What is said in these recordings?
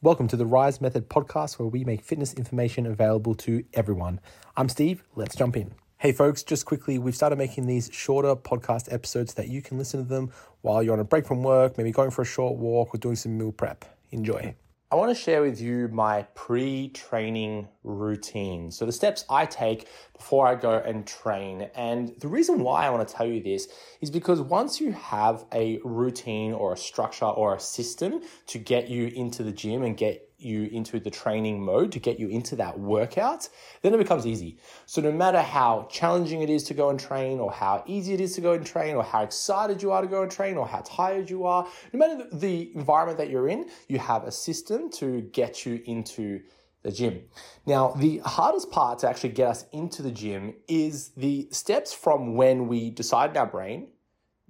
Welcome to the Rise Method podcast, where we make fitness information available to everyone. I'm Steve. Let's jump in. Hey, folks, just quickly, we've started making these shorter podcast episodes that you can listen to them while you're on a break from work, maybe going for a short walk or doing some meal prep. Enjoy. I want to share with you my pre training routine. So, the steps I take before I go and train. And the reason why I want to tell you this is because once you have a routine or a structure or a system to get you into the gym and get you into the training mode to get you into that workout, then it becomes easy. So no matter how challenging it is to go and train or how easy it is to go and train or how excited you are to go and train or how tired you are, no matter the environment that you're in, you have a system to get you into the gym. Now, the hardest part to actually get us into the gym is the steps from when we decide in our brain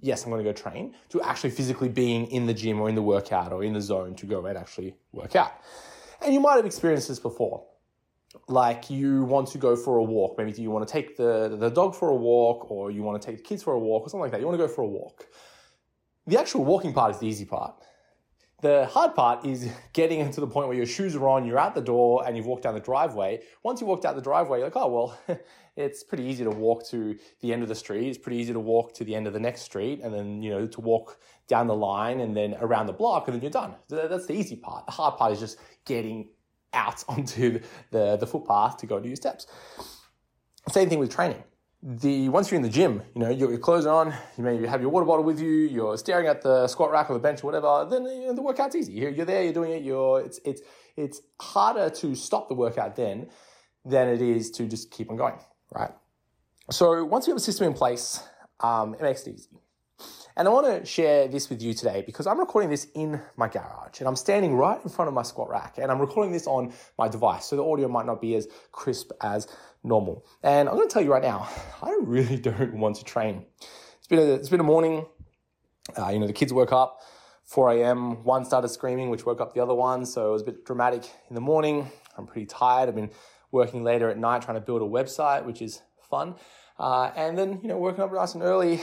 yes, I'm going to go train, to actually physically being in the gym or in the workout or in the zone to go and actually work out. And you might have experienced this before. Like you want to go for a walk. Maybe you want to take the, the dog for a walk or you want to take the kids for a walk or something like that. You want to go for a walk. The actual walking part is the easy part. The hard part is getting into the point where your shoes are on, you're at the door, and you've walked down the driveway. Once you walked out the driveway, you're like, oh, well, it's pretty easy to walk to the end of the street. It's pretty easy to walk to the end of the next street, and then, you know, to walk down the line and then around the block, and then you're done. That's the easy part. The hard part is just getting out onto the, the footpath to go do your steps. Same thing with training the once you're in the gym, you know, your, your clothes on, you maybe have your water bottle with you, you're staring at the squat rack or the bench or whatever, then you know, the workout's easy. You're, you're there, you're doing it, you're, it's, it's, it's harder to stop the workout then than it is to just keep on going, right? So once you have a system in place, um, it makes it easy. And I want to share this with you today because I'm recording this in my garage and I'm standing right in front of my squat rack and I'm recording this on my device. So the audio might not be as crisp as normal. And I'm going to tell you right now, I really don't want to train. It's been a, it's been a morning. Uh, you know, the kids woke up 4 a.m. One started screaming, which woke up the other one. So it was a bit dramatic in the morning. I'm pretty tired. I've been working later at night trying to build a website, which is fun. Uh, and then, you know, working up nice and early.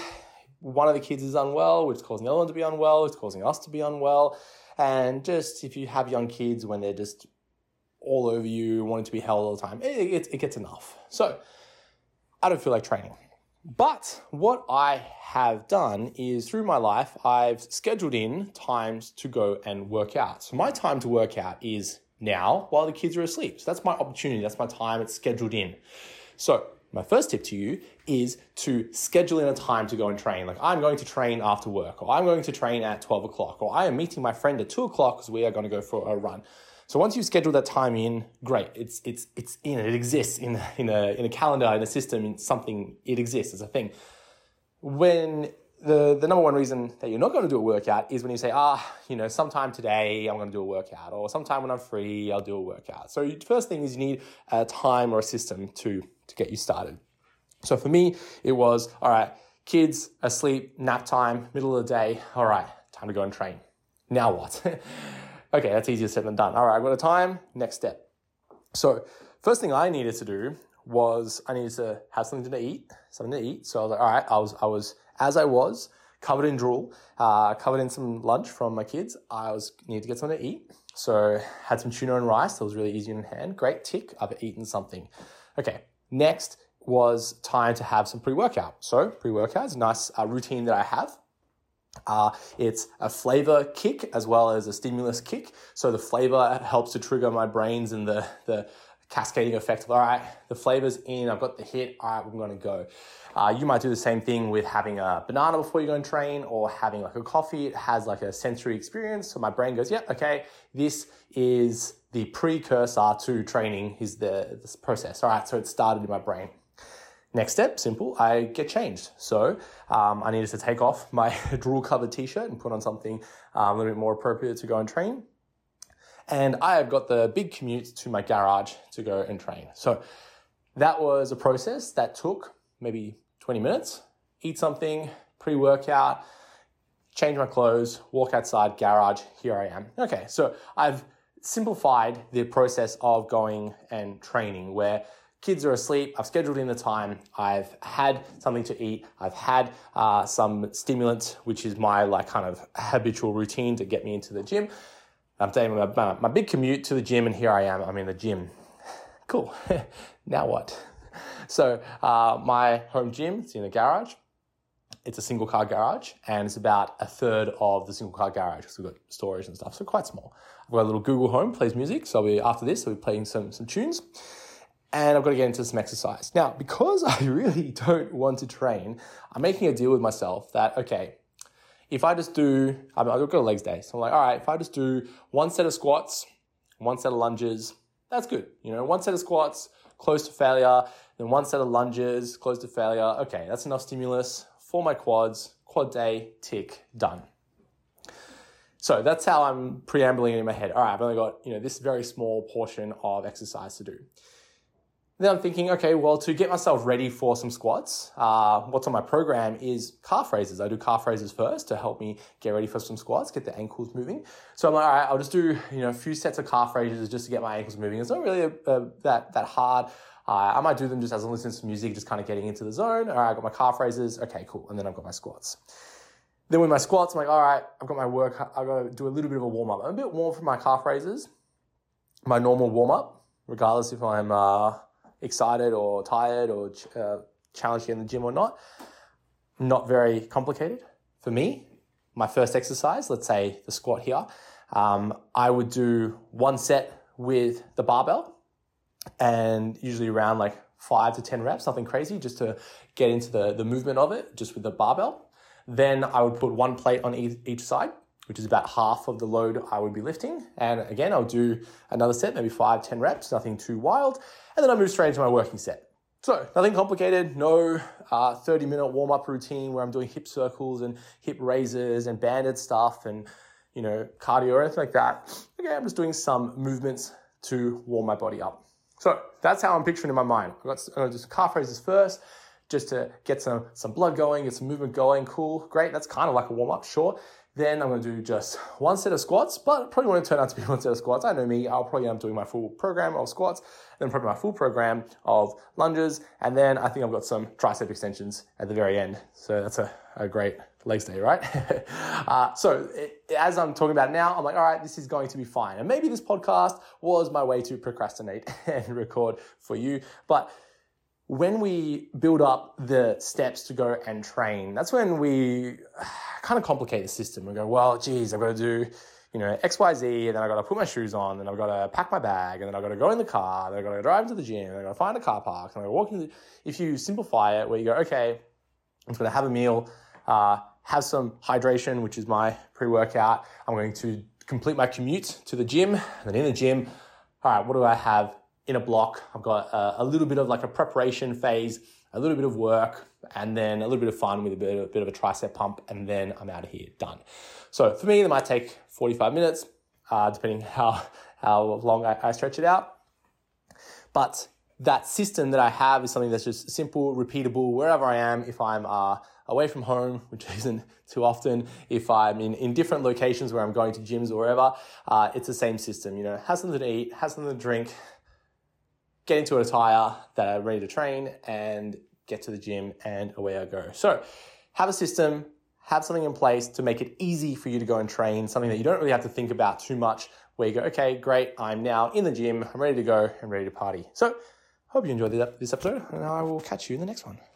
One of the kids is unwell, which is causing the other one to be unwell. It's causing us to be unwell. And just if you have young kids when they're just all over you, wanting to be held all the time. It, it, it gets enough. So I don't feel like training. But what I have done is through my life, I've scheduled in times to go and work out. So my time to work out is now while the kids are asleep. So that's my opportunity. That's my time. It's scheduled in. So my first tip to you is to schedule in a time to go and train. Like I'm going to train after work, or I'm going to train at 12 o'clock, or I am meeting my friend at 2 o'clock because we are going to go for a run. So once you schedule that time in, great. It's it's it's in it exists in in a in a calendar in a system in something. It exists as a thing. When the the number one reason that you're not going to do a workout is when you say, ah, you know, sometime today I'm going to do a workout, or sometime when I'm free I'll do a workout. So first thing is you need a time or a system to to get you started. So for me, it was all right. Kids asleep, nap time, middle of the day. All right, time to go and train. Now what? Okay, that's easier said than done. All right, I've got a time. Next step. So, first thing I needed to do was I needed to have something to eat, something to eat. So I was like, all right, I was, I was as I was, covered in drool, uh, covered in some lunch from my kids. I was needed to get something to eat. So had some tuna and rice. That was really easy in hand. Great tick. I've eaten something. Okay. Next was time to have some pre-workout. So pre-workout is a nice uh, routine that I have. Uh, it's a flavor kick as well as a stimulus kick. So the flavor helps to trigger my brains and the, the cascading effect of, all right, the flavor's in, I've got the hit, all right, I'm gonna go. Uh, you might do the same thing with having a banana before you go and train or having like a coffee. It has like a sensory experience. So my brain goes, yeah, okay, this is the precursor to training is the this process. All right, so it started in my brain. Next step, simple, I get changed. So um, I needed to take off my drool covered t shirt and put on something um, a little bit more appropriate to go and train. And I have got the big commute to my garage to go and train. So that was a process that took maybe 20 minutes. Eat something, pre workout, change my clothes, walk outside, garage, here I am. Okay, so I've simplified the process of going and training where kids are asleep, I've scheduled in the time, I've had something to eat, I've had uh, some stimulant, which is my like kind of habitual routine to get me into the gym. I'm taking my, my, my big commute to the gym, and here I am. I'm in the gym. Cool. now what? So uh, my home gym, it's in a garage. It's a single car garage, and it's about a third of the single car garage because we've got storage and stuff, so quite small. I've got a little Google Home, plays music. So be after this, I'll be playing some some tunes, and I've got to get into some exercise now because I really don't want to train. I'm making a deal with myself that okay, if I just do, I've got a legs day, so I'm like, all right, if I just do one set of squats, one set of lunges, that's good. You know, one set of squats, close to failure, then one set of lunges, close to failure. Okay, that's enough stimulus for my quads. Quad day, tick, done. So that's how I'm preambling in my head. All right, I've only got, you know, this very small portion of exercise to do. Then I'm thinking, okay, well, to get myself ready for some squats, uh, what's on my program is calf raises. I do calf raises first to help me get ready for some squats, get the ankles moving. So I'm like, all right, I'll just do you know a few sets of calf raises just to get my ankles moving. It's not really a, a, that that hard. Uh, I might do them just as I'm listening to music, just kind of getting into the zone. All right, I got my calf raises. Okay, cool. And then I've got my squats. Then with my squats, I'm like, all right, I've got my work. I've got to do a little bit of a warm up. I'm a bit warm for my calf raises, my normal warm up, regardless if I'm uh, excited or tired or uh, challenged in the gym or not. Not very complicated for me. My first exercise, let's say the squat here, um, I would do one set with the barbell and usually around like five to 10 reps, nothing crazy, just to get into the, the movement of it, just with the barbell. Then I would put one plate on each, side which is about half of the load I would be lifting. And again, I'll do another set, maybe five, 10 reps, nothing too wild. And then I move straight into my working set. So nothing complicated, no uh, 30 minute warm up routine where I'm doing hip circles and hip raises and banded stuff and, you know, cardio or anything like that. Okay, I'm just doing some movements to warm my body up. So that's how I'm picturing in my mind. I've got, i just calf raises first, just to get some, some blood going, get some movement going. Cool, great. That's kind of like a warm up, sure. Then I'm going to do just one set of squats, but probably won't turn out to be one set of squats. I know me, I'll probably end up doing my full program of squats, then probably my full program of lunges, and then I think I've got some tricep extensions at the very end. So that's a, a great legs day, right? uh, so it, as I'm talking about now, I'm like, all right, this is going to be fine. And maybe this podcast was my way to procrastinate and record for you, but when we build up the steps to go and train, that's when we kind of complicate the system. We go, well, geez, I've got to do, you know, X, Y, Z, and then I've got to put my shoes on, and I've got to pack my bag, and then I've got to go in the car, then I've got to drive to the gym, and I've got to find a car park, and got to walk in. The, if you simplify it, where you go, okay, I'm going to have a meal, uh, have some hydration, which is my pre-workout. I'm going to complete my commute to the gym, and then in the gym, all right, what do I have in a block. I've got a, a, little bit of like a preparation phase, a little bit of work, and then a little bit of fun with a bit, a bit of a tricep pump, and then I'm out of here, done. So for me, that might take 45 minutes, uh, depending how, how long I, I stretch it out. But that system that I have is something that's just simple, repeatable, wherever I am. If I'm uh, away from home, which isn't too often, if I'm in, in different locations where I'm going to gyms or wherever, uh, it's the same system. You know, have something to eat, have something to drink, get into a attire that are ready to train and get to the gym and away I go. So have a system, have something in place to make it easy for you to go and train, something that you don't really have to think about too much, where you go, okay, great, I'm now in the gym, I'm ready to go, I'm ready to party. So hope you enjoyed this episode, and I will catch you in the next one.